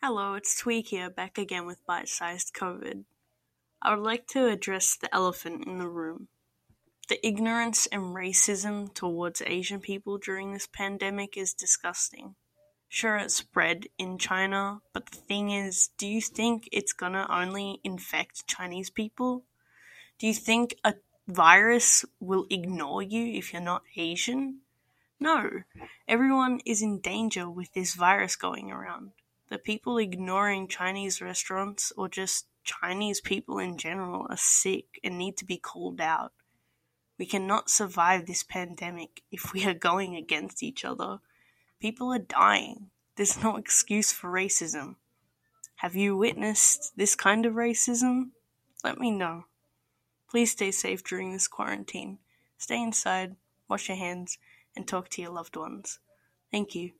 Hello, it's Tweak here, uh, back again with Bite Sized COVID. I would like to address the elephant in the room. The ignorance and racism towards Asian people during this pandemic is disgusting. Sure, it spread in China, but the thing is, do you think it's gonna only infect Chinese people? Do you think a virus will ignore you if you're not Asian? No, everyone is in danger with this virus going around. The people ignoring Chinese restaurants or just Chinese people in general are sick and need to be called out. We cannot survive this pandemic if we are going against each other. People are dying. There's no excuse for racism. Have you witnessed this kind of racism? Let me know. Please stay safe during this quarantine. Stay inside, wash your hands, and talk to your loved ones. Thank you.